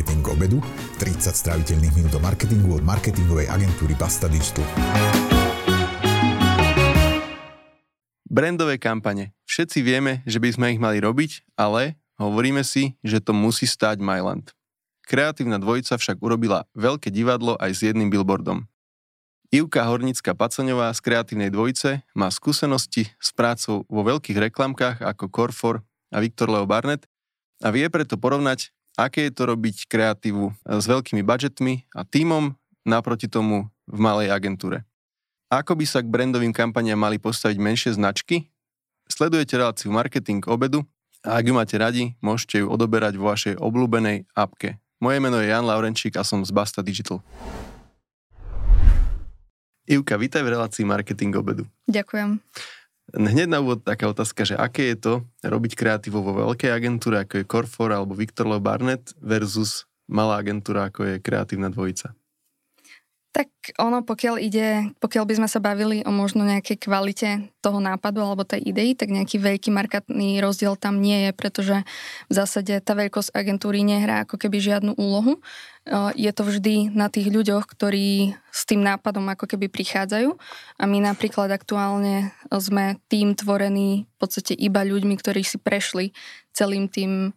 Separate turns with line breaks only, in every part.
marketing obedu, 30 stráviteľných minút o marketingu od marketingovej agentúry Basta Digital.
Brandové kampane. Všetci vieme, že by sme ich mali robiť, ale hovoríme si, že to musí stáť Myland. Kreatívna dvojica však urobila veľké divadlo aj s jedným billboardom. Ivka Hornická Pacaňová z Kreatívnej dvojice má skúsenosti s prácou vo veľkých reklamkách ako Corfor a Viktor Leo Barnett a vie preto porovnať, aké je to robiť kreatívu s veľkými budžetmi a týmom naproti tomu v malej agentúre. Ako by sa k brandovým kampaniám mali postaviť menšie značky? Sledujete reláciu Marketing obedu a ak ju máte radi, môžete ju odoberať vo vašej obľúbenej apke. Moje meno je Jan Laurenčík a som z Basta Digital. Ivka, vítaj v relácii Marketing obedu.
Ďakujem.
Hneď na úvod taká otázka, že aké je to robiť kreatívo vo veľkej agentúre, ako je Corfor alebo Victor Leo Barnett versus malá agentúra, ako je kreatívna dvojica?
Tak ono, pokiaľ ide, pokiaľ by sme sa bavili o možno nejakej kvalite toho nápadu alebo tej idei, tak nejaký veľký markantný rozdiel tam nie je, pretože v zásade tá veľkosť agentúry nehrá ako keby žiadnu úlohu. Je to vždy na tých ľuďoch, ktorí s tým nápadom ako keby prichádzajú a my napríklad aktuálne sme tým tvorený v podstate iba ľuďmi, ktorí si prešli celým tým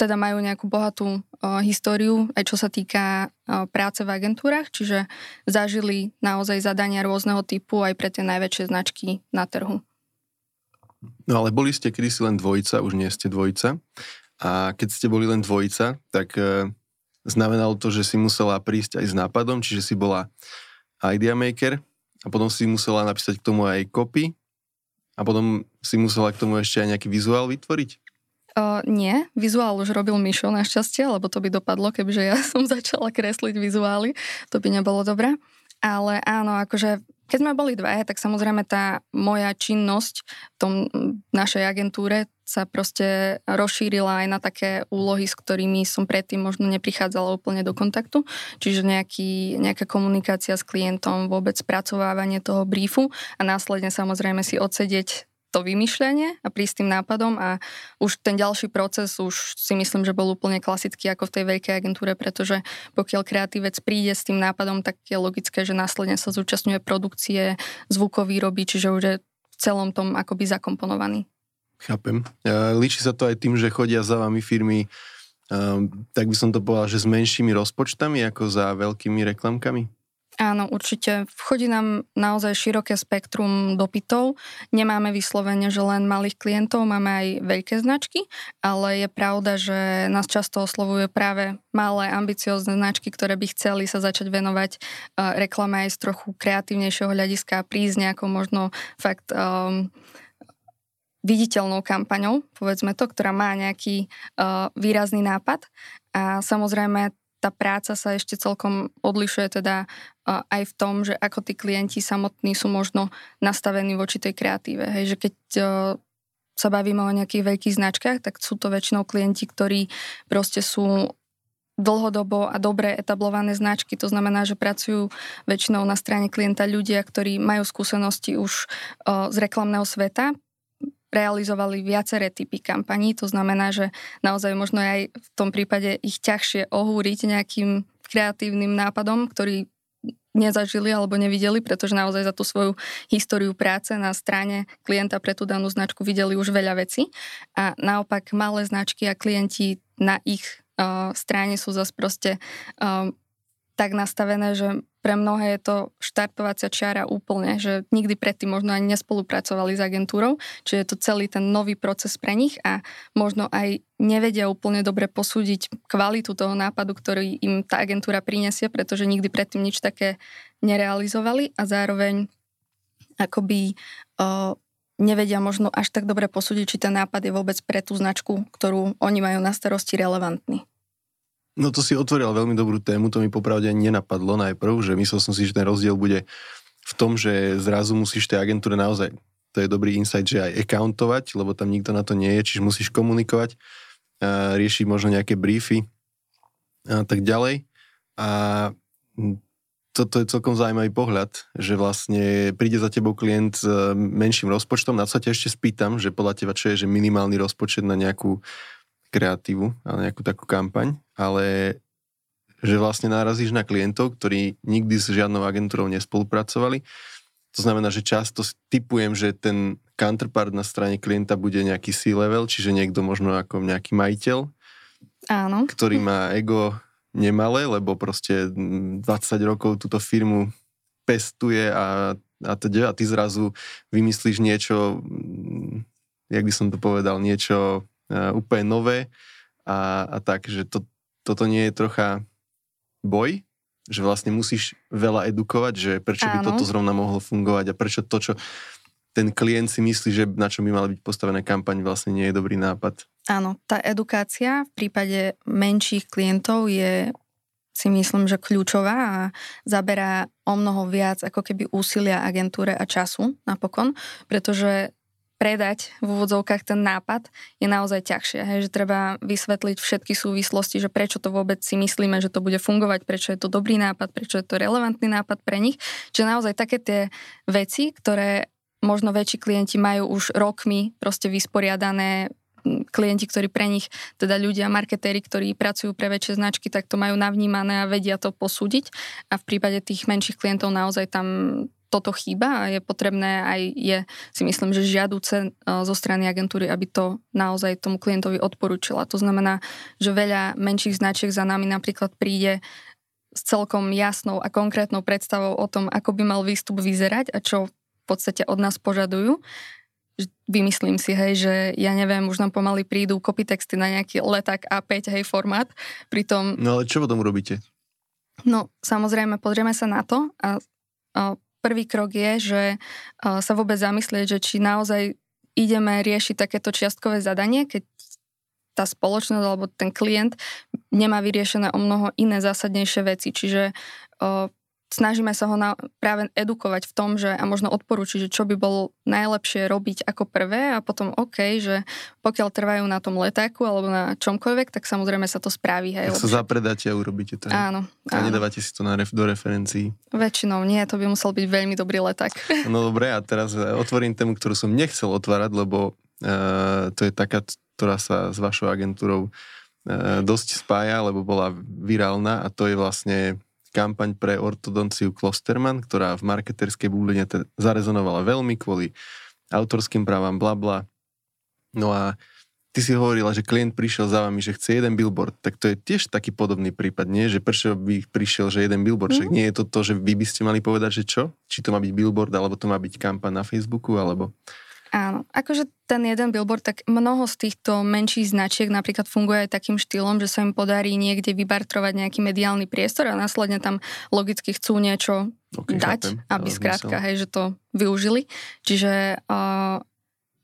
teda majú nejakú bohatú históriu, aj čo sa týka práce v agentúrach, čiže zažili naozaj zadania rôzneho typu aj pre tie najväčšie značky na trhu.
No ale boli ste kedysi len dvojica, už nie ste dvojica. A keď ste boli len dvojica, tak e, znamenalo to, že si musela prísť aj s nápadom, čiže si bola idea maker a potom si musela napísať k tomu aj copy a potom si musela k tomu ešte aj nejaký vizuál vytvoriť?
Uh, nie, vizuál už robil Mišo našťastie, lebo to by dopadlo, kebyže ja som začala kresliť vizuály, to by nebolo dobré. Ale áno, akože keď sme boli dvaja, tak samozrejme tá moja činnosť v tom našej agentúre sa proste rozšírila aj na také úlohy, s ktorými som predtým možno neprichádzala úplne do kontaktu. Čiže nejaký, nejaká komunikácia s klientom, vôbec spracovávanie toho briefu a následne samozrejme si odsedieť to vymýšľanie a prísť tým nápadom a už ten ďalší proces už si myslím, že bol úplne klasický ako v tej veľkej agentúre, pretože pokiaľ kreatívec príde s tým nápadom, tak je logické, že následne sa zúčastňuje produkcie, zvukový robí, čiže už je v celom tom akoby zakomponovaný.
Chápem. Líči sa to aj tým, že chodia za vami firmy, tak by som to povedal, že s menšími rozpočtami ako za veľkými reklamkami?
Áno, určite. Vchodí nám naozaj široké spektrum dopytov. Nemáme vyslovene, že len malých klientov, máme aj veľké značky, ale je pravda, že nás často oslovujú práve malé, ambiciozne značky, ktoré by chceli sa začať venovať uh, reklame aj z trochu kreatívnejšieho hľadiska a prísť nejakou možno fakt um, viditeľnou kampaňou, povedzme to, ktorá má nejaký uh, výrazný nápad. A samozrejme tá práca sa ešte celkom odlišuje teda aj v tom, že ako tí klienti samotní sú možno nastavení voči tej kreatíve. Hej, že keď sa bavíme o nejakých veľkých značkách, tak sú to väčšinou klienti, ktorí proste sú dlhodobo a dobre etablované značky. To znamená, že pracujú väčšinou na strane klienta ľudia, ktorí majú skúsenosti už z reklamného sveta, realizovali viaceré typy kampaní, to znamená, že naozaj možno aj v tom prípade ich ťažšie ohúriť nejakým kreatívnym nápadom, ktorý nezažili alebo nevideli, pretože naozaj za tú svoju históriu práce na strane klienta pre tú danú značku videli už veľa vecí. A naopak malé značky a klienti na ich uh, strane sú zase proste uh, tak nastavené, že pre mnohé je to štartovacia čiara úplne, že nikdy predtým možno ani nespolupracovali s agentúrou, čiže je to celý ten nový proces pre nich a možno aj nevedia úplne dobre posúdiť kvalitu toho nápadu, ktorý im tá agentúra prinesie, pretože nikdy predtým nič také nerealizovali a zároveň akoby uh, nevedia možno až tak dobre posúdiť, či ten nápad je vôbec pre tú značku, ktorú oni majú na starosti relevantný.
No to si otvoril veľmi dobrú tému, to mi popravde nenapadlo najprv, že myslel som si, že ten rozdiel bude v tom, že zrazu musíš tej agentúre naozaj, to je dobrý insight, že aj accountovať, lebo tam nikto na to nie je, čiže musíš komunikovať, riešiť možno nejaké briefy a tak ďalej. A toto je celkom zaujímavý pohľad, že vlastne príde za tebou klient s menším rozpočtom, na co ťa ešte spýtam, že podľa teba čo je, že minimálny rozpočet na nejakú kreatívu, ale nejakú takú kampaň, ale že vlastne narazíš na klientov, ktorí nikdy s žiadnou agentúrou nespolupracovali. To znamená, že často typujem, že ten counterpart na strane klienta bude nejaký C-level, čiže niekto možno ako nejaký majiteľ,
Áno.
ktorý má ego nemalé, lebo proste 20 rokov túto firmu pestuje a, a, teda, a ty zrazu vymyslíš niečo, jak by som to povedal, niečo úplne nové a, a tak, že to, toto nie je trocha boj, že vlastne musíš veľa edukovať, že prečo Áno. by toto zrovna mohlo fungovať a prečo to, čo ten klient si myslí, že na čo by mala byť postavená kampaň, vlastne nie je dobrý nápad.
Áno, tá edukácia v prípade menších klientov je si myslím, že kľúčová a zaberá o mnoho viac ako keby úsilia agentúre a času napokon, pretože predať v úvodzovkách ten nápad je naozaj ťažšie. Hej, že treba vysvetliť všetky súvislosti, že prečo to vôbec si myslíme, že to bude fungovať, prečo je to dobrý nápad, prečo je to relevantný nápad pre nich. Čiže naozaj také tie veci, ktoré možno väčší klienti majú už rokmi proste vysporiadané klienti, ktorí pre nich, teda ľudia, marketéri, ktorí pracujú pre väčšie značky, tak to majú navnímané a vedia to posúdiť. A v prípade tých menších klientov naozaj tam toto chýba a je potrebné aj je, si myslím, že žiaduce e, zo strany agentúry, aby to naozaj tomu klientovi odporúčila. To znamená, že veľa menších značiek za nami napríklad príde s celkom jasnou a konkrétnou predstavou o tom, ako by mal výstup vyzerať a čo v podstate od nás požadujú. Vymyslím si, hej, že ja neviem, už nám pomaly prídu kopitexty na nejaký leták A5, hej, formát. Pritom...
No ale čo potom robíte?
No, samozrejme, pozrieme sa na to a, a prvý krok je, že sa vôbec zamyslieť, že či naozaj ideme riešiť takéto čiastkové zadanie, keď tá spoločnosť alebo ten klient nemá vyriešené o mnoho iné zásadnejšie veci. Čiže snažíme sa ho na, práve edukovať v tom, že a možno odporučiť, že čo by bolo najlepšie robiť ako prvé a potom OK, že pokiaľ trvajú na tom letáku alebo na čomkoľvek, tak samozrejme sa to spraví. Hej,
tak sa zapredáte a urobíte to.
Áno.
A áno. nedávate si to na ref, do referencií.
Väčšinou nie, to by musel byť veľmi dobrý leták.
No dobre, a teraz e, otvorím tému, ktorú som nechcel otvárať, lebo uh, to je taká, ktorá sa s vašou agentúrou uh, dosť spája, lebo bola virálna a to je vlastne kampaň pre ortodonciu Klosterman, ktorá v marketerskej bubline te- zarezonovala veľmi kvôli autorským právam, bla bla. No a ty si hovorila, že klient prišiel za vami, že chce jeden billboard, tak to je tiež taký podobný prípad, nie? Že prečo by prišiel, že jeden billboard, mm. však nie je to to, že vy by ste mali povedať, že čo? Či to má byť billboard, alebo to má byť kampaň na Facebooku, alebo...
Áno, akože ten jeden billboard, tak mnoho z týchto menších značiek napríklad funguje aj takým štýlom, že sa im podarí niekde vybartrovať nejaký mediálny priestor a následne tam logicky chcú niečo okay, dať, chápem, aby skrátka, hej, že to využili. Čiže uh,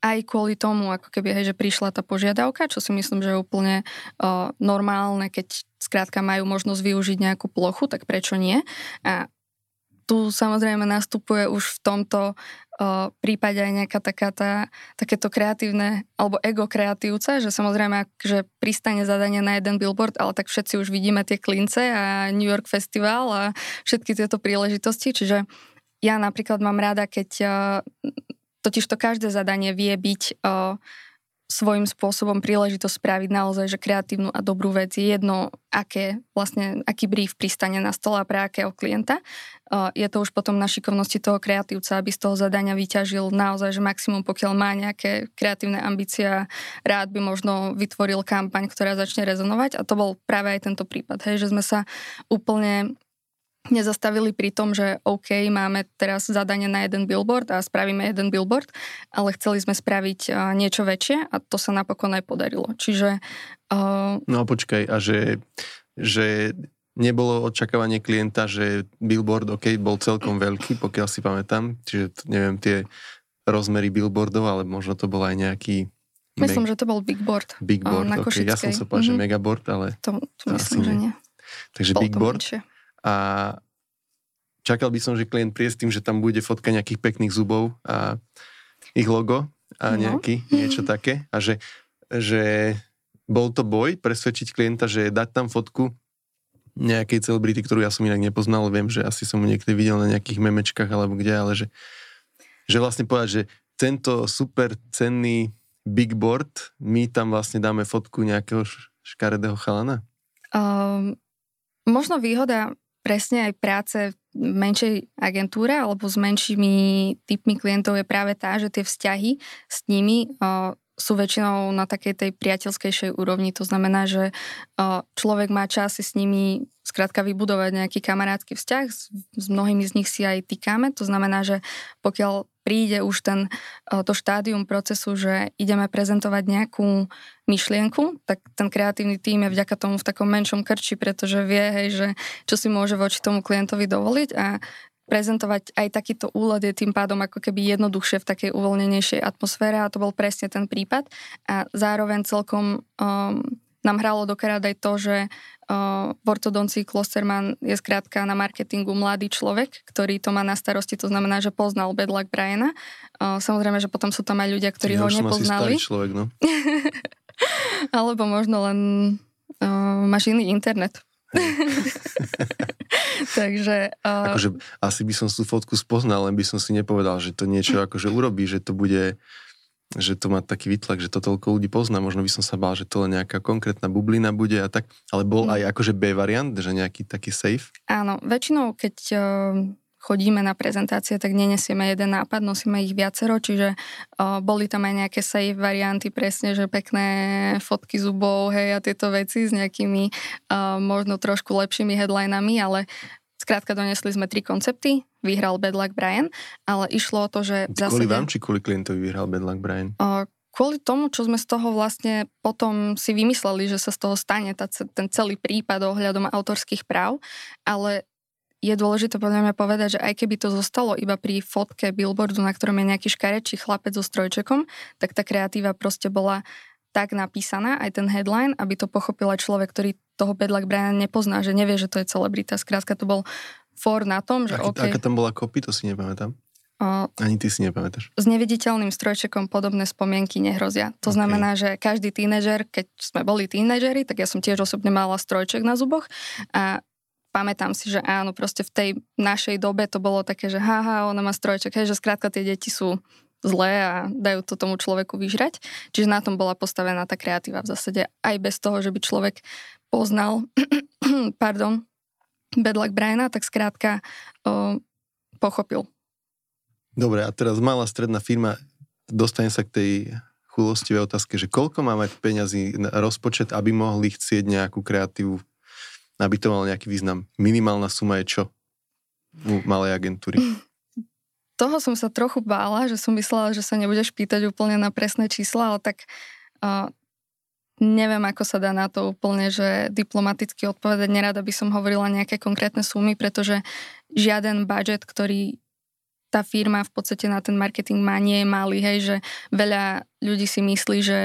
aj kvôli tomu, ako keby, hej, že prišla tá požiadavka, čo si myslím, že je úplne uh, normálne, keď skrátka majú možnosť využiť nejakú plochu, tak prečo nie? A tu samozrejme nastupuje už v tomto o, prípade aj nejaká taká tá, takéto kreatívne alebo ego kreatívca, že samozrejme, že pristane zadanie na jeden billboard, ale tak všetci už vidíme tie klince a New York Festival a všetky tieto príležitosti, čiže ja napríklad mám rada, keď totiž to každé zadanie vie byť o, svojím spôsobom príležitosť spraviť naozaj že kreatívnu a dobrú vec. Je jedno, aké, vlastne, aký brief pristane na stole a pre akého klienta. Je to už potom na šikovnosti toho kreatívca, aby z toho zadania vyťažil naozaj, že maximum, pokiaľ má nejaké kreatívne ambície rád by možno vytvoril kampaň, ktorá začne rezonovať. A to bol práve aj tento prípad, hej, že sme sa úplne nezastavili pri tom, že OK, máme teraz zadanie na jeden billboard a spravíme jeden billboard, ale chceli sme spraviť niečo väčšie a to sa napokon aj podarilo. Čiže... Uh...
No počkaj, a že, že nebolo očakávanie klienta, že billboard, OK, bol celkom veľký, pokiaľ si pamätám, čiže neviem tie rozmery billboardov, ale možno to bol aj nejaký
Myslím, meg... že to bol big board.
Big board, na okay. Ja som sa povedal, mm-hmm. že megaboard, ale...
To, to, myslím, že nie.
Takže bol big board. Menšie a čakal by som, že klient príde s tým, že tam bude fotka nejakých pekných zubov a ich logo a no. nejaký, no. niečo také a že, že bol to boj presvedčiť klienta, že dať tam fotku nejakej celebrity, ktorú ja som inak nepoznal, viem, že asi som mu niekde videl na nejakých memečkách alebo kde, ale že, že vlastne povedať, že tento super cenný big board, my tam vlastne dáme fotku nejakého škaredého chalana?
Um, možno výhoda presne aj práce v menšej agentúre alebo s menšími typmi klientov je práve tá, že tie vzťahy s nimi uh, sú väčšinou na takej tej priateľskejšej úrovni. To znamená, že človek má čas s nimi skrátka vybudovať nejaký kamarátsky vzťah. S mnohými z nich si aj týkame. To znamená, že pokiaľ príde už ten, to štádium procesu, že ideme prezentovať nejakú myšlienku, tak ten kreatívny tým je vďaka tomu v takom menšom krči, pretože vie, hej, že čo si môže voči tomu klientovi dovoliť a prezentovať aj takýto úlad je tým pádom ako keby jednoduchšie v takej uvoľnenejšej atmosfére a to bol presne ten prípad. A zároveň celkom um, nám hralo dokrát aj to, že uh, v ortodoncii Klosterman je skrátka na marketingu mladý človek, ktorý to má na starosti, to znamená, že poznal Bedlak Briana. Uh, samozrejme, že potom sú tam aj ľudia, ktorí ja ho nepoznali.
Asi človek, no.
Alebo možno len uh, máš iný internet. Takže...
Uh... Akože asi by som tú fotku spoznal, len by som si nepovedal, že to niečo akože urobí, že to bude že to má taký výtlak, že to toľko ľudí pozná. Možno by som sa bál, že to len nejaká konkrétna bublina bude a tak. Ale bol mm. aj akože B variant, že nejaký taký safe?
Áno, väčšinou keď uh, chodíme na prezentácie, tak nenesieme jeden nápad, nosíme ich viacero, čiže uh, boli tam aj nejaké safe varianty, presne, že pekné fotky zubov, hej, a tieto veci s nejakými uh, možno trošku lepšími headlinami, ale Skrátka donesli sme tri koncepty, vyhral Bad Luck Brian, ale išlo o to, že...
V kvôli vám či kvôli klientovi vyhral Bad Luck Brian? Uh,
kvôli tomu, čo sme z toho vlastne potom si vymysleli, že sa z toho stane tá, ten celý prípad ohľadom autorských práv, ale je dôležité podľa mňa povedať, že aj keby to zostalo iba pri fotke billboardu, na ktorom je nejaký škarečí chlapec so strojčekom, tak tá kreatíva proste bola tak napísaná, aj ten headline, aby to pochopil aj človek, ktorý toho Bedlak Brian nepozná, že nevie, že to je celebrita. Skrátka to bol for na tom, že
Aký,
okay,
Aká tam bola kopy, to si nepamätám. Uh, Ani ty si nepamätáš.
S neviditeľným strojčekom podobné spomienky nehrozia. To okay. znamená, že každý tínežer, keď sme boli tínežeri, tak ja som tiež osobne mala strojček na zuboch a pamätám si, že áno, proste v tej našej dobe to bolo také, že haha, ona má strojček, hej, že skrátka tie deti sú zlé a dajú to tomu človeku vyžrať. Čiže na tom bola postavená tá kreatíva v zásade. Aj bez toho, že by človek poznal pardon, Bad Briana, tak skrátka o, pochopil.
Dobre, a teraz malá stredná firma, dostane sa k tej chulostivej otázke, že koľko má mať peňazí na rozpočet, aby mohli chcieť nejakú kreatívu aby to mal nejaký význam. Minimálna suma je čo u malej agentúry?
Toho som sa trochu bála, že som myslela, že sa nebudeš pýtať úplne na presné čísla, ale tak uh, neviem, ako sa dá na to úplne, že diplomaticky odpovedať. Nerada by som hovorila nejaké konkrétne sumy, pretože žiaden budget, ktorý tá firma v podstate na ten marketing má, nie je malý, hej, že veľa ľudí si myslí, že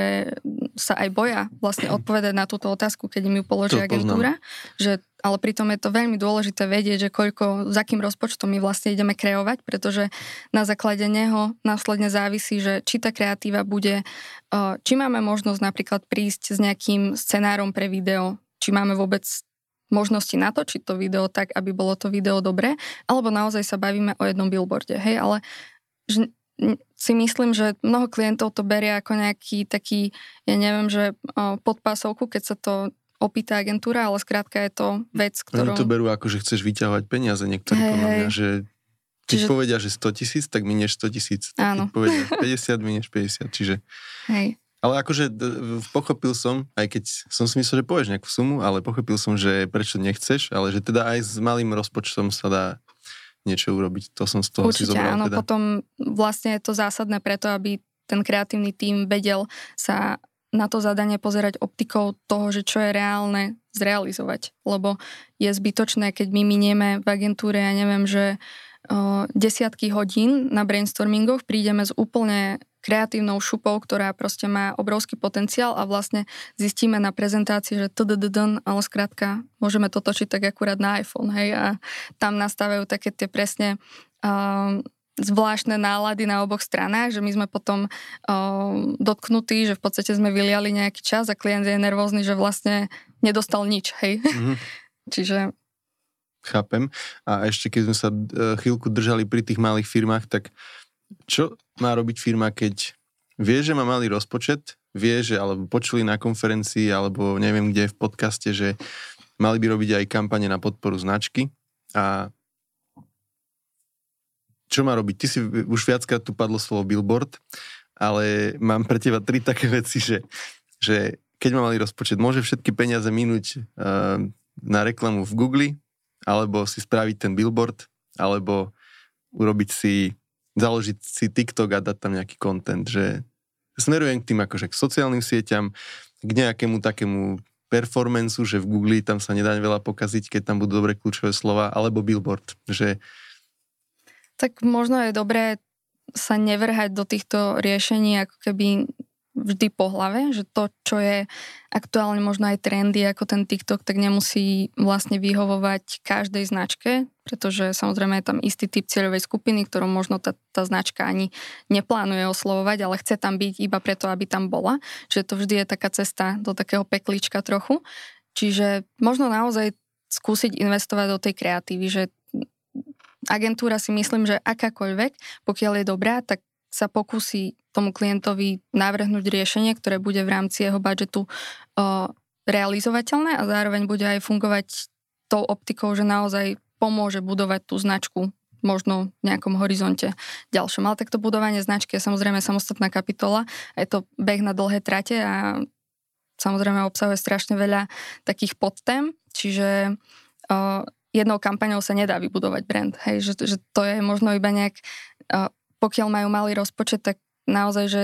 sa aj boja vlastne odpovedať na túto otázku, keď im ju položí to agentúra, že, ale pritom je to veľmi dôležité vedieť, že koľko, za akým rozpočtom my vlastne ideme kreovať, pretože na základe neho následne závisí, že či tá kreatíva bude, či máme možnosť napríklad prísť s nejakým scenárom pre video, či máme vôbec možnosti natočiť to video tak, aby bolo to video dobré, alebo naozaj sa bavíme o jednom billboarde, hej, ale že si myslím, že mnoho klientov to berie ako nejaký taký, ja neviem, že podpásovku, keď sa to opýta agentúra, ale skrátka je to vec, ktorú...
Oni to berú ako, že chceš vyťahovať peniaze, niektorí hey, podľa mňa, že keď čiže... povedia, že 100 tisíc, tak minieš 100 tisíc. Keď povedia 50, minieš 50, čiže...
Hej.
Ale akože pochopil som, aj keď som si myslel, že povieš nejakú sumu, ale pochopil som, že prečo nechceš, ale že teda aj s malým rozpočtom sa dá niečo urobiť. To som z toho
Určite,
si zobral.
áno,
teda.
potom vlastne je to zásadné preto, aby ten kreatívny tím vedel sa na to zadanie pozerať optikou toho, že čo je reálne zrealizovať. Lebo je zbytočné, keď my minieme v agentúre, ja neviem, že o, desiatky hodín na brainstormingoch prídeme s úplne kreatívnou šupou, ktorá proste má obrovský potenciál a vlastne zistíme na prezentácii, že tddn, ale skrátka môžeme to točiť tak akurát na iPhone, hej, a tam nastavujú také tie presne uh, zvláštne nálady na oboch stranách, že my sme potom uh, dotknutí, že v podstate sme vyliali nejaký čas a klient je nervózny, že vlastne nedostal nič, hej. Mm-hmm. Čiže
Chápem. A ešte keď sme sa chvíľku držali pri tých malých firmách, tak čo má robiť firma, keď vie, že má malý rozpočet, vie, že alebo počuli na konferencii, alebo neviem kde v podcaste, že mali by robiť aj kampane na podporu značky a čo má robiť? Ty si už viackrát tu padlo slovo billboard, ale mám pre teba tri také veci, že, že keď má malý rozpočet, môže všetky peniaze minúť uh, na reklamu v Google, alebo si spraviť ten billboard, alebo urobiť si, založiť si TikTok a dať tam nejaký content, že smerujem k tým akože k sociálnym sieťam, k nejakému takému performanceu, že v Google tam sa nedá veľa pokaziť, keď tam budú dobre kľúčové slova, alebo billboard, že...
Tak možno je dobré sa nevrhať do týchto riešení ako keby vždy po hlave, že to, čo je aktuálne možno aj trendy ako ten TikTok, tak nemusí vlastne vyhovovať každej značke, pretože samozrejme je tam istý typ cieľovej skupiny, ktorú možno tá, tá značka ani neplánuje oslovovať, ale chce tam byť iba preto, aby tam bola. Čiže to vždy je taká cesta do takého peklička trochu. Čiže možno naozaj skúsiť investovať do tej kreatívy, že agentúra si myslím, že akákoľvek, pokiaľ je dobrá, tak sa pokusí tomu klientovi navrhnúť riešenie, ktoré bude v rámci jeho budžetu uh, realizovateľné a zároveň bude aj fungovať tou optikou, že naozaj pomôže budovať tú značku možno v nejakom horizonte ďalšom. Ale takto budovanie značky je samozrejme samostatná kapitola je to beh na dlhé trate a samozrejme obsahuje strašne veľa takých podtém, čiže uh, jednou kampaňou sa nedá vybudovať brand. Hej, že, že to je možno iba nejak uh, pokiaľ majú malý rozpočet, tak naozaj, že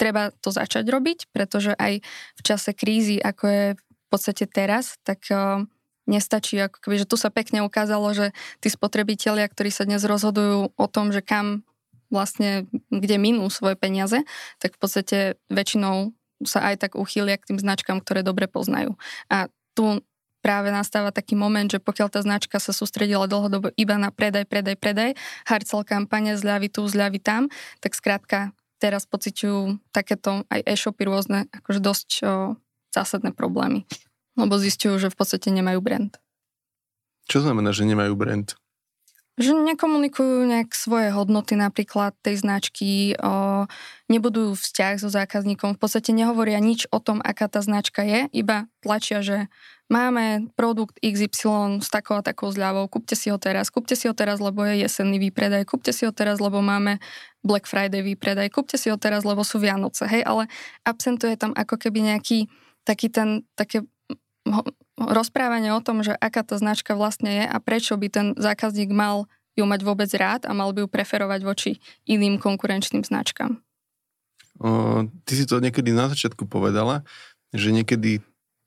treba to začať robiť, pretože aj v čase krízy, ako je v podstate teraz, tak uh, nestačí, ako keby, že tu sa pekne ukázalo, že tí spotrebitelia, ktorí sa dnes rozhodujú o tom, že kam vlastne, kde minú svoje peniaze, tak v podstate väčšinou sa aj tak uchýlia k tým značkám, ktoré dobre poznajú. A tu práve nastáva taký moment, že pokiaľ tá značka sa sústredila dlhodobo iba na predaj, predaj, predaj, hardcell kampane, zľavy tu, zľavy tam, tak skrátka teraz pociťujú takéto aj e-shopy rôzne, akože dosť o, zásadné problémy. Lebo zistujú, že v podstate nemajú brand.
Čo znamená, že nemajú brand?
Že nekomunikujú nejak svoje hodnoty napríklad tej značky, o, nebudujú vzťah so zákazníkom, v podstate nehovoria nič o tom, aká tá značka je, iba tlačia, že máme produkt XY s takou a takou zľavou, kúpte si ho teraz, kúpte si ho teraz, lebo je jesenný výpredaj, kúpte si ho teraz, lebo máme Black Friday výpredaj, kúpte si ho teraz, lebo sú Vianoce, hej, ale absentuje tam ako keby nejaký taký ten, také rozprávanie o tom, že aká tá značka vlastne je a prečo by ten zákazník mal ju mať vôbec rád a mal by ju preferovať voči iným konkurenčným značkám.
O, ty si to niekedy na začiatku povedala, že niekedy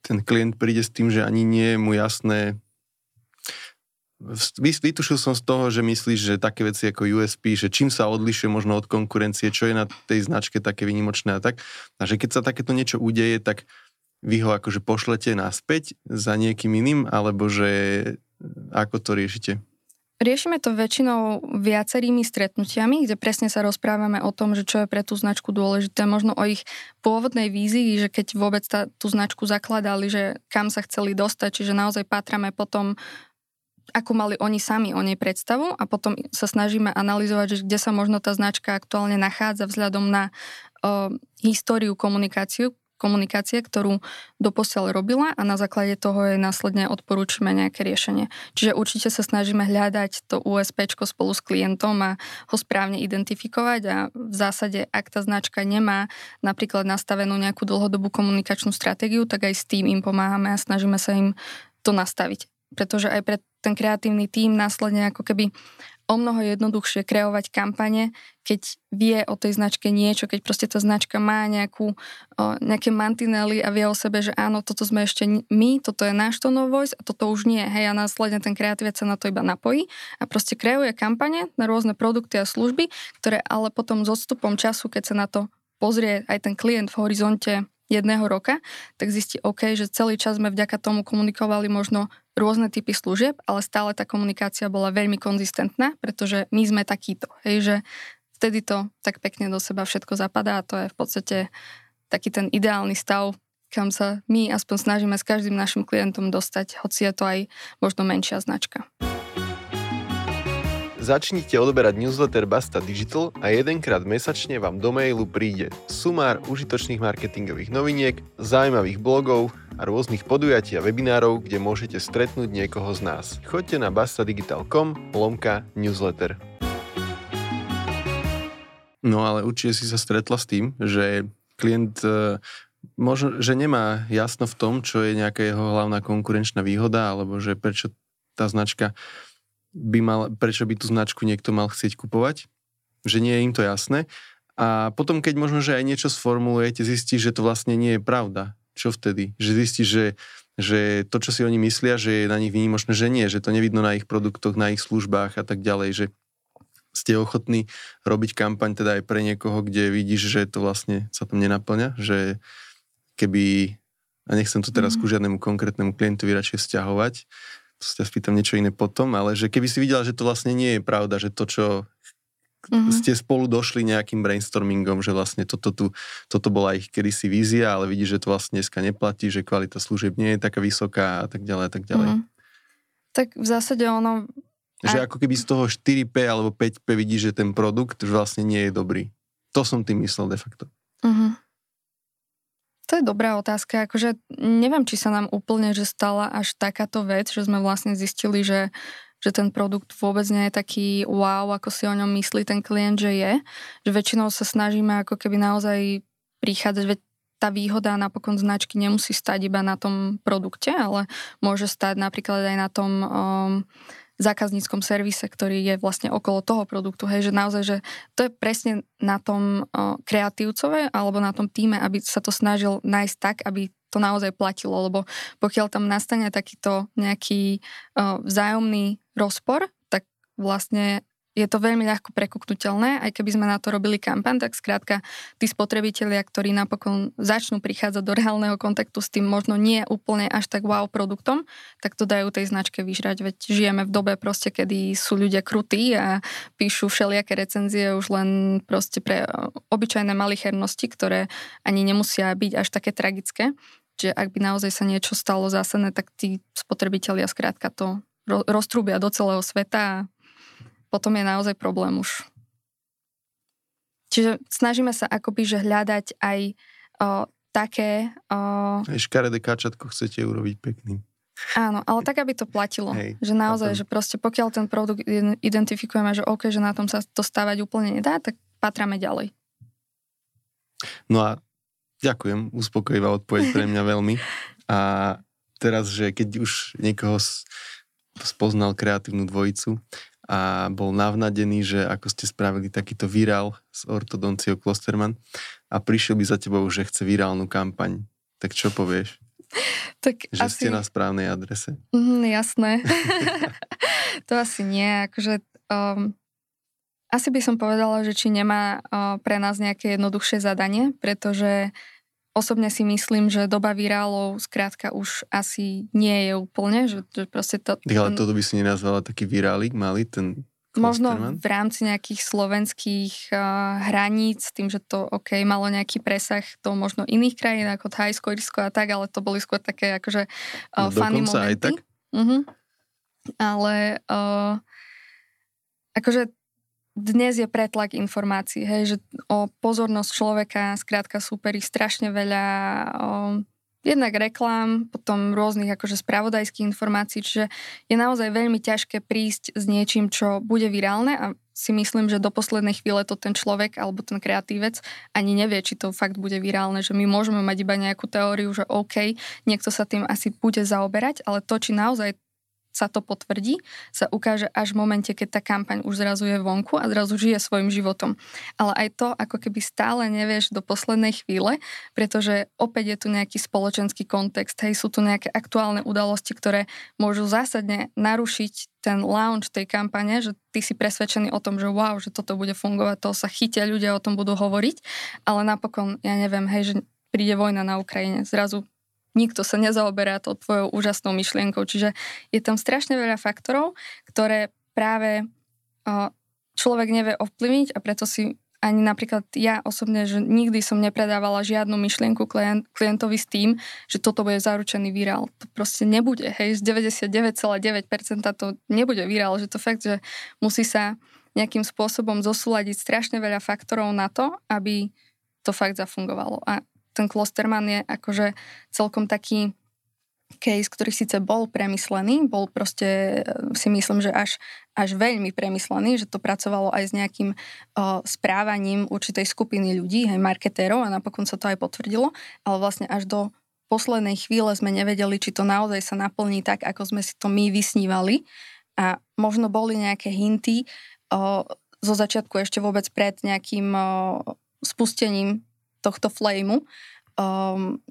ten klient príde s tým, že ani nie je mu jasné, Vytušil som z toho, že myslíš, že také veci ako USP, že čím sa odlišuje možno od konkurencie, čo je na tej značke také vynimočné a tak. A že keď sa takéto niečo udeje, tak vy ho akože pošlete naspäť za niekým iným, alebo že ako to riešite?
Riešime to väčšinou viacerými stretnutiami, kde presne sa rozprávame o tom, že čo je pre tú značku dôležité, možno o ich pôvodnej vízii, že keď vôbec tá, tú značku zakladali, že kam sa chceli dostať, čiže naozaj patrame potom ako mali oni sami o nej predstavu a potom sa snažíme analyzovať, že kde sa možno tá značka aktuálne nachádza vzhľadom na uh, históriu komunikáciu, komunikácie, ktorú doposiaľ robila a na základe toho jej následne odporúčime nejaké riešenie. Čiže určite sa snažíme hľadať to USP spolu s klientom a ho správne identifikovať a v zásade, ak tá značka nemá napríklad nastavenú nejakú dlhodobú komunikačnú stratégiu, tak aj s tým im pomáhame a snažíme sa im to nastaviť. Pretože aj pre ten kreatívny tím následne ako keby o mnoho jednoduchšie kreovať kampane, keď vie o tej značke niečo, keď proste tá značka má nejakú, nejaké mantinely a vie o sebe, že áno, toto sme ešte my, toto je náš tone voice a toto už nie. Hej, a následne ten kreatívec sa na to iba napojí a proste kreuje kampane na rôzne produkty a služby, ktoré ale potom s odstupom času, keď sa na to pozrie aj ten klient v horizonte jedného roka, tak zistí, OK, že celý čas sme vďaka tomu komunikovali možno rôzne typy služieb, ale stále tá komunikácia bola veľmi konzistentná, pretože my sme takíto. Hej, že vtedy to tak pekne do seba všetko zapadá a to je v podstate taký ten ideálny stav, kam sa my aspoň snažíme s každým našim klientom dostať, hoci je to aj možno menšia značka.
Začnite odoberať newsletter Basta Digital a jedenkrát mesačne vám do mailu príde sumár užitočných marketingových noviniek, zaujímavých blogov a rôznych podujatí a webinárov, kde môžete stretnúť niekoho z nás. Choďte na bastadigital.com lomka newsletter. No ale určite si sa stretla s tým, že klient e, možno, že nemá jasno v tom, čo je nejaká jeho hlavná konkurenčná výhoda, alebo že prečo tá značka by mal, prečo by tú značku niekto mal chcieť kupovať, že nie je im to jasné. A potom, keď možno, že aj niečo sformulujete, zistí, že to vlastne nie je pravda. Čo vtedy? Že zistí, že, že to, čo si oni myslia, že je na nich výnimočné, že nie, že to nevidno na ich produktoch, na ich službách a tak ďalej, že ste ochotní robiť kampaň teda aj pre niekoho, kde vidíš, že to vlastne sa tam nenaplňa, že keby, a nechcem to teraz mm. ku žiadnemu konkrétnemu klientovi radšej vzťahovať, sa spýtam niečo iné potom, ale že keby si videla, že to vlastne nie je pravda, že to, čo mm-hmm. ste spolu došli nejakým brainstormingom, že vlastne toto, tu, toto bola ich kedysi vízia, ale vidíš, že to vlastne dneska neplatí, že kvalita služieb nie je taká vysoká a tak ďalej a tak ďalej. Mm-hmm.
Tak v zásade ono...
Že a... ako keby z toho 4P alebo 5P vidíš, že ten produkt vlastne nie je dobrý. To som tým myslel de facto. Mm-hmm.
To je dobrá otázka. Akože neviem, či sa nám úplne že stala až takáto vec, že sme vlastne zistili, že, že ten produkt vôbec nie je taký wow, ako si o ňom myslí ten klient, že je. Že väčšinou sa snažíme ako keby naozaj prichádzať, veď tá výhoda napokon značky nemusí stať iba na tom produkte, ale môže stať napríklad aj na tom um, zákazníckom servise, ktorý je vlastne okolo toho produktu. Hej, že naozaj, že to je presne na tom kreatívcove alebo na tom týme, aby sa to snažil nájsť tak, aby to naozaj platilo, lebo pokiaľ tam nastane takýto nejaký vzájomný rozpor, tak vlastne je to veľmi ľahko prekuknutelné, aj keby sme na to robili kampaň, tak skrátka tí spotrebitelia, ktorí napokon začnú prichádzať do reálneho kontaktu s tým možno nie úplne až tak wow produktom, tak to dajú tej značke vyžrať, veď žijeme v dobe proste, kedy sú ľudia krutí a píšu všelijaké recenzie už len proste pre obyčajné malichernosti, ktoré ani nemusia byť až také tragické. Čiže ak by naozaj sa niečo stalo zásadné, tak tí spotrebitelia skrátka to roztrúbia do celého sveta a potom je naozaj problém už. Čiže snažíme sa akoby, že hľadať aj o, také... O...
Aj škaredé kačatko chcete urobiť pekným.
Áno, ale tak, aby to platilo. Hej, že naozaj, že proste pokiaľ ten produkt identifikujeme, že OK, že na tom sa to stavať úplne nedá, tak patráme ďalej.
No a ďakujem, uspokojivá odpoveď pre mňa veľmi. A teraz, že keď už niekoho spoznal kreatívnu dvojicu, a bol navnadený, že ako ste spravili takýto virál s ortodonciou Klosterman a prišiel by za tebou, že chce virálnu kampaň. Tak čo povieš?
Tak
že asi... ste na správnej adrese.
Mm, jasné. to asi nie. Akože, um, asi by som povedala, že či nemá uh, pre nás nejaké jednoduchšie zadanie, pretože Osobne si myslím, že doba virálov skrátka už asi nie je úplne, že, že proste to...
Ale toto by si nenazvala taký virálik malý, ten
Možno v rámci nejakých slovenských uh, hraníc, tým, že to OK, malo nejaký presah do možno iných krajín ako Thajsko, Irsko a tak, ale to boli skôr také akože uh, no, funny momenty. aj tak? Uh-huh. Ale uh, akože dnes je pretlak informácií, hej, že o pozornosť človeka skrátka súperí strašne veľa o, jednak reklám, potom rôznych akože spravodajských informácií, čiže je naozaj veľmi ťažké prísť s niečím, čo bude virálne a si myslím, že do poslednej chvíle to ten človek alebo ten kreatívec ani nevie, či to fakt bude virálne, že my môžeme mať iba nejakú teóriu, že OK, niekto sa tým asi bude zaoberať, ale to, či naozaj sa to potvrdí, sa ukáže až v momente, keď tá kampaň už zrazu je vonku a zrazu žije svojim životom. Ale aj to ako keby stále nevieš do poslednej chvíle, pretože opäť je tu nejaký spoločenský kontext, hej, sú tu nejaké aktuálne udalosti, ktoré môžu zásadne narušiť ten launch tej kampane, že ty si presvedčený o tom, že wow, že toto bude fungovať, to sa chytia, ľudia o tom budú hovoriť, ale napokon, ja neviem, hej, že príde vojna na Ukrajine, zrazu nikto sa nezaoberá tou tvojou úžasnou myšlienkou. Čiže je tam strašne veľa faktorov, ktoré práve človek nevie ovplyvniť a preto si ani napríklad ja osobne, že nikdy som nepredávala žiadnu myšlienku klient, klientovi s tým, že toto bude zaručený virál. To proste nebude, hej, z 99,9% to nebude virál, že to fakt, že musí sa nejakým spôsobom zosúľadiť strašne veľa faktorov na to, aby to fakt zafungovalo. A ten Klosterman je akože celkom taký case, ktorý síce bol premyslený, bol proste, e, si myslím, že až, až veľmi premyslený, že to pracovalo aj s nejakým uh, správaním určitej skupiny ľudí, aj marketérov a napokon sa to aj potvrdilo, ale vlastne až do poslednej chvíle sme nevedeli, či to naozaj sa naplní tak, ako sme si to my vysnívali. A možno boli nejaké hinty uh, zo začiatku ešte vôbec pred nejakým uh, spustením tohto flameu, um,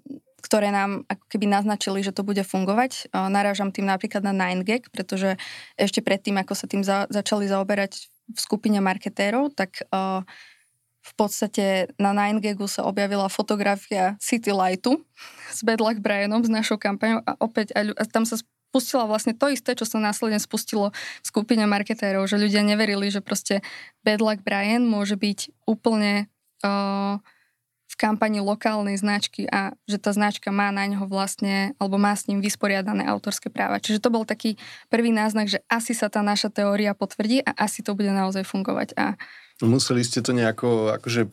ktoré nám ako keby naznačili, že to bude fungovať. Narážam tým napríklad na 9gag, pretože ešte predtým, ako sa tým za, začali zaoberať v skupine marketérov, tak uh, v podstate na 9gagu sa objavila fotografia City Lightu s Bad Luck Brianom, s našou kampaňou a opäť a tam sa spustila vlastne to isté, čo sa následne spustilo v skupine marketérov, že ľudia neverili, že proste Bad Brian môže byť úplne uh, kampani lokálnej značky a že tá značka má na ňo vlastne, alebo má s ním vysporiadané autorské práva. Čiže to bol taký prvý náznak, že asi sa tá naša teória potvrdí a asi to bude naozaj fungovať. A...
Museli ste to nejako akože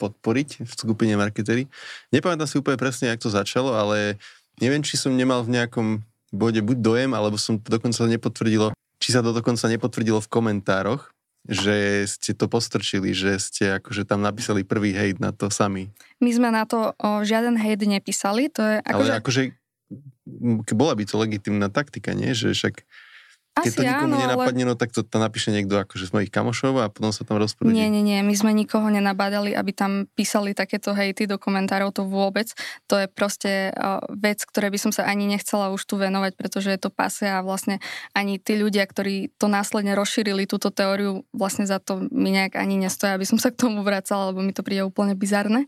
podporiť v skupine marketery. Nepamätám si úplne presne, jak to začalo, ale neviem, či som nemal v nejakom bode buď dojem, alebo som dokonca nepotvrdilo, či sa to dokonca nepotvrdilo v komentároch, že ste to postrčili, že ste akože tam napísali prvý hejt na to sami.
My sme na to o, žiaden hejt nepísali, to je
akože... Ale akože bola by to legitimná taktika, nie? Že však keď Asi to nikomu áno, nenapadne, ale... no tak to, to napíše niekto akože z mojich kamošov a potom sa tam rozprúdi.
Nie, nie, nie, my sme nikoho nenabádali, aby tam písali takéto hejty do komentárov, to vôbec. To je proste uh, vec, ktoré by som sa ani nechcela už tu venovať, pretože je to pase a vlastne ani tí ľudia, ktorí to následne rozšírili, túto teóriu, vlastne za to mi nejak ani nestoja, aby som sa k tomu vracala, lebo mi to príde úplne bizarné.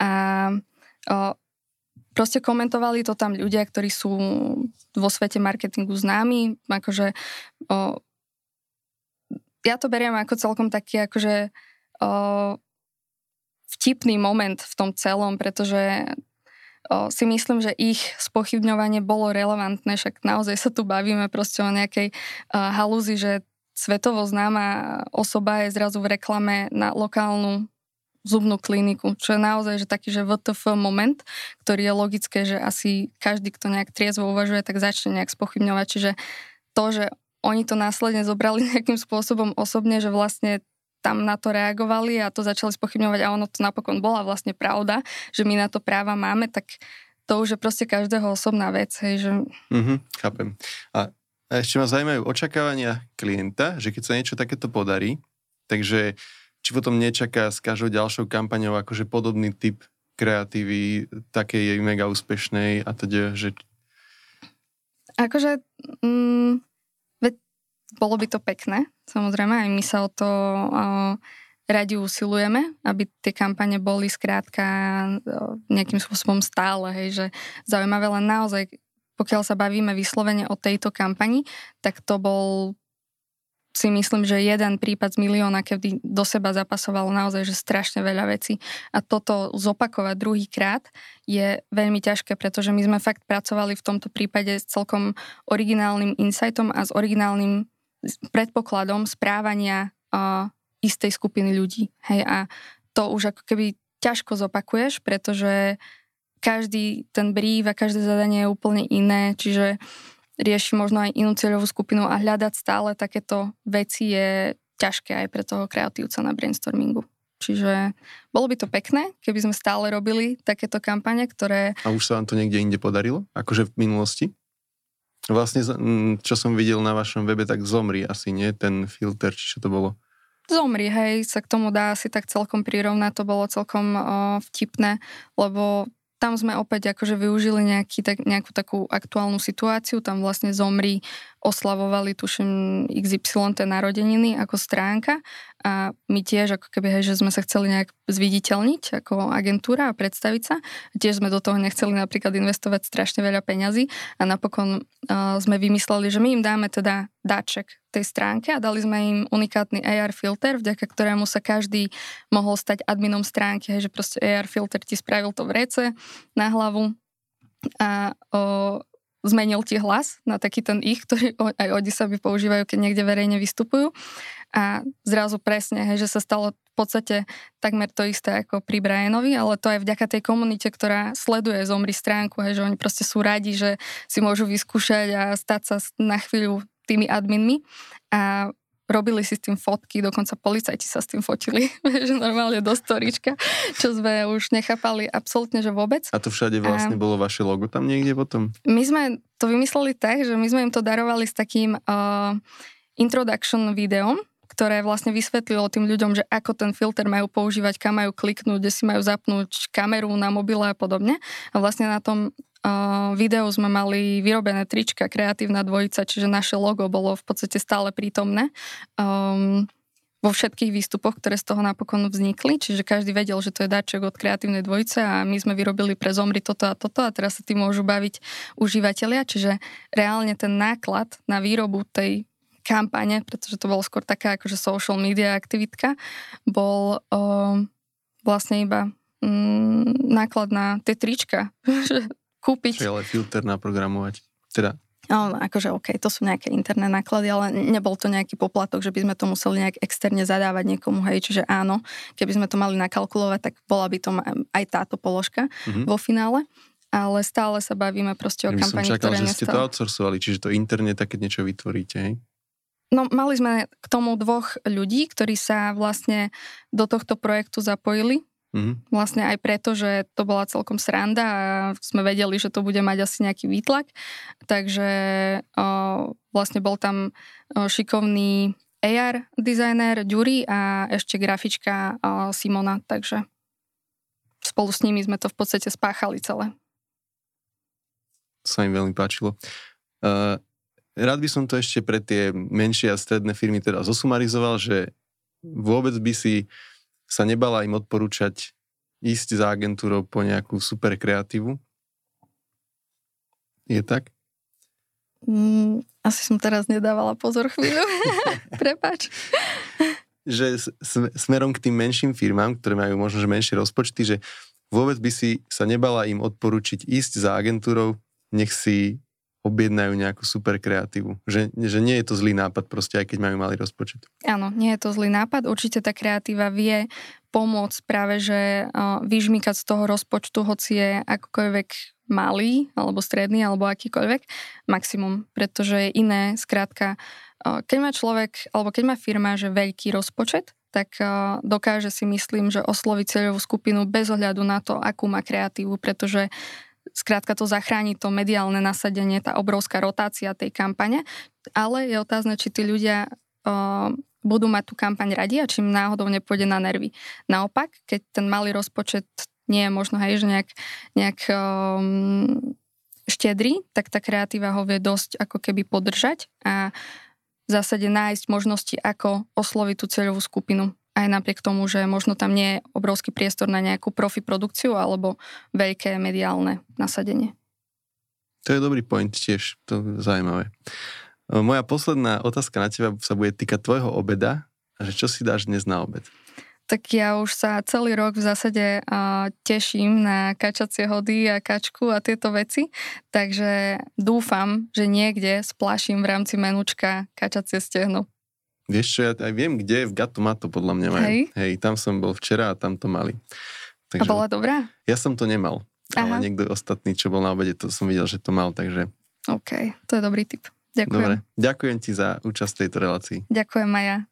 A uh, proste komentovali to tam ľudia, ktorí sú vo svete marketingu známi, akože o, ja to beriem ako celkom taký akože o, vtipný moment v tom celom, pretože o, si myslím, že ich spochybňovanie bolo relevantné, však naozaj sa tu bavíme proste o nejakej o, halúzi, že svetovo známa osoba je zrazu v reklame na lokálnu zubnú kliniku, čo je naozaj že taký, že VTF moment, ktorý je logické, že asi každý, kto nejak triezvo uvažuje, tak začne nejak spochybňovať. Čiže to, že oni to následne zobrali nejakým spôsobom osobne, že vlastne tam na to reagovali a to začali spochybňovať a ono to napokon bola vlastne pravda, že my na to práva máme, tak to už je proste každého osobná vec. Hej, že...
Mm-hmm, chápem. A, ešte ma zaujímajú očakávania klienta, že keď sa niečo takéto podarí, takže či potom nečaká s každou ďalšou kampaňou akože podobný typ kreatívy, takej mega úspešnej a teda, že...
Akože, mm, veď bolo by to pekné, samozrejme, aj my sa o to o, radi usilujeme, aby tie kampane boli skrátka o, nejakým spôsobom stále, hej, že zaujímavé len naozaj, pokiaľ sa bavíme vyslovene o tejto kampani, tak to bol si myslím, že jeden prípad z milióna, kedy do seba zapasoval naozaj že strašne veľa vecí. A toto zopakovať druhýkrát je veľmi ťažké, pretože my sme fakt pracovali v tomto prípade s celkom originálnym insightom a s originálnym predpokladom správania uh, istej skupiny ľudí. Hej, a to už ako keby ťažko zopakuješ, pretože každý ten brief a každé zadanie je úplne iné, čiže rieši možno aj inú cieľovú skupinu a hľadať stále takéto veci je ťažké aj pre toho kreatívca na brainstormingu. Čiže bolo by to pekné, keby sme stále robili takéto kampane, ktoré...
A už sa vám to niekde inde podarilo? Akože v minulosti? Vlastne, čo som videl na vašom webe, tak zomri asi, nie? Ten filter, či čo to bolo?
Zomri, hej, sa k tomu dá asi tak celkom prirovnať, to bolo celkom o, vtipné, lebo tam sme opäť akože využili nejaký, tak, nejakú takú aktuálnu situáciu, tam vlastne zomri oslavovali, tuším, XY narodeniny ako stránka a my tiež ako keby, hej, že sme sa chceli nejak zviditeľniť ako agentúra a predstaviť sa. Tiež sme do toho nechceli napríklad investovať strašne veľa peňazí a napokon uh, sme vymysleli, že my im dáme teda dáček tej stránke a dali sme im unikátny AR filter, vďaka ktorému sa každý mohol stať adminom stránky, hej, že proste AR filter ti spravil to v na hlavu a o, zmenil ti hlas na taký ten ich, ktorý aj oni sami používajú, keď niekde verejne vystupujú. A zrazu presne, hej, že sa stalo v podstate takmer to isté ako pri Brianovi, ale to aj vďaka tej komunite, ktorá sleduje Zomri stránku, hej, že oni proste sú radi, že si môžu vyskúšať a stať sa na chvíľu tými adminmi. A robili si s tým fotky, dokonca policajti sa s tým fotili, že normálne do storička, čo sme už nechápali absolútne, že vôbec.
A to všade vlastne a... bolo vaše logo tam niekde potom?
My sme to vymysleli tak, že my sme im to darovali s takým uh, introduction videom, ktoré vlastne vysvetlilo tým ľuďom, že ako ten filter majú používať, kam majú kliknúť, kde si majú zapnúť kameru na mobile a podobne. A vlastne na tom uh, videu sme mali vyrobené trička Kreatívna dvojica, čiže naše logo bolo v podstate stále prítomné. Um, vo všetkých výstupoch, ktoré z toho napokon vznikli, čiže každý vedel, že to je dáček od kreatívnej dvojice a my sme vyrobili pre Zomri toto a toto a teraz sa tým môžu baviť užívateľia, čiže reálne ten náklad na výrobu tej kampane, pretože to bolo skôr taká akože social media aktivitka, bol o, vlastne iba mm, náklad na tie trička, kúpiť.
Čiže ale filter naprogramovať. Teda
No, akože OK, to sú nejaké interné náklady, ale nebol to nejaký poplatok, že by sme to museli nejak externe zadávať niekomu, hej, čiže áno, keby sme to mali nakalkulovať, tak bola by to aj táto položka mm-hmm. vo finále ale stále sa bavíme proste o kampani,
som čakal,
ktoré
že ste to outsourcovali, čiže to interne také niečo vytvoríte, hej?
No, mali sme k tomu dvoch ľudí, ktorí sa vlastne do tohto projektu zapojili. Mm-hmm. Vlastne aj preto, že to bola celkom sranda a sme vedeli, že to bude mať asi nejaký výtlak. Takže o, vlastne bol tam o, šikovný AR dizajner Ďuri a ešte grafička o, Simona, takže spolu s nimi sme to v podstate spáchali celé.
To sa im veľmi páčilo. Uh, Rád by som to ešte pre tie menšie a stredné firmy teda zosumarizoval, že vôbec by si sa nebala im odporúčať ísť za agentúrou po nejakú super kreatívu. Je tak?
Mm, asi som teraz nedávala pozor chvíľu. Prepač.
že smerom k tým menším firmám, ktoré majú možno že menšie rozpočty, že vôbec by si sa nebala im odporučiť ísť za agentúrou, nech si objednajú nejakú super kreatívu. Že, že nie je to zlý nápad proste, aj keď majú malý rozpočet.
Áno, nie je to zlý nápad. Určite tá kreatíva vie pomôcť práve, že vyžmýkať z toho rozpočtu, hoci je akokoľvek malý, alebo stredný, alebo akýkoľvek, maximum. Pretože je iné, skrátka, keď má človek, alebo keď má firma, že veľký rozpočet, tak dokáže si myslím, že osloviť cieľovú skupinu bez ohľadu na to, akú má kreatívu, pretože Skrátka to zachráni to mediálne nasadenie, tá obrovská rotácia tej kampane, ale je otázne, či tí ľudia uh, budú mať tú kampaň radi a či im náhodou nepôjde na nervy. Naopak, keď ten malý rozpočet nie je možno, hej, že nejak, nejak um, štedrý, tak tá kreatíva ho vie dosť ako keby podržať a v zásade nájsť možnosti, ako osloviť tú cieľovú skupinu aj napriek tomu, že možno tam nie je obrovský priestor na nejakú profi produkciu alebo veľké mediálne nasadenie.
To je dobrý point tiež, to je zaujímavé. E, moja posledná otázka na teba sa bude týkať tvojho obeda, že čo si dáš dnes na obed?
Tak ja už sa celý rok v zásade uh, teším na kačacie hody a kačku a tieto veci, takže dúfam, že niekde splaším v rámci menučka kačacie stehno.
Vieš čo, ja aj viem, kde je v Gatomato, podľa mňa majú. Hej. Hej, tam som bol včera a tam to mali.
Takže, a bola dobrá?
Ja som to nemal, Aha. ale niekto ostatný, čo bol na obede, to som videl, že to mal, takže...
OK, to je dobrý tip. Ďakujem.
Dobre, ďakujem ti za účasť v tejto relácii.
Ďakujem, Maja.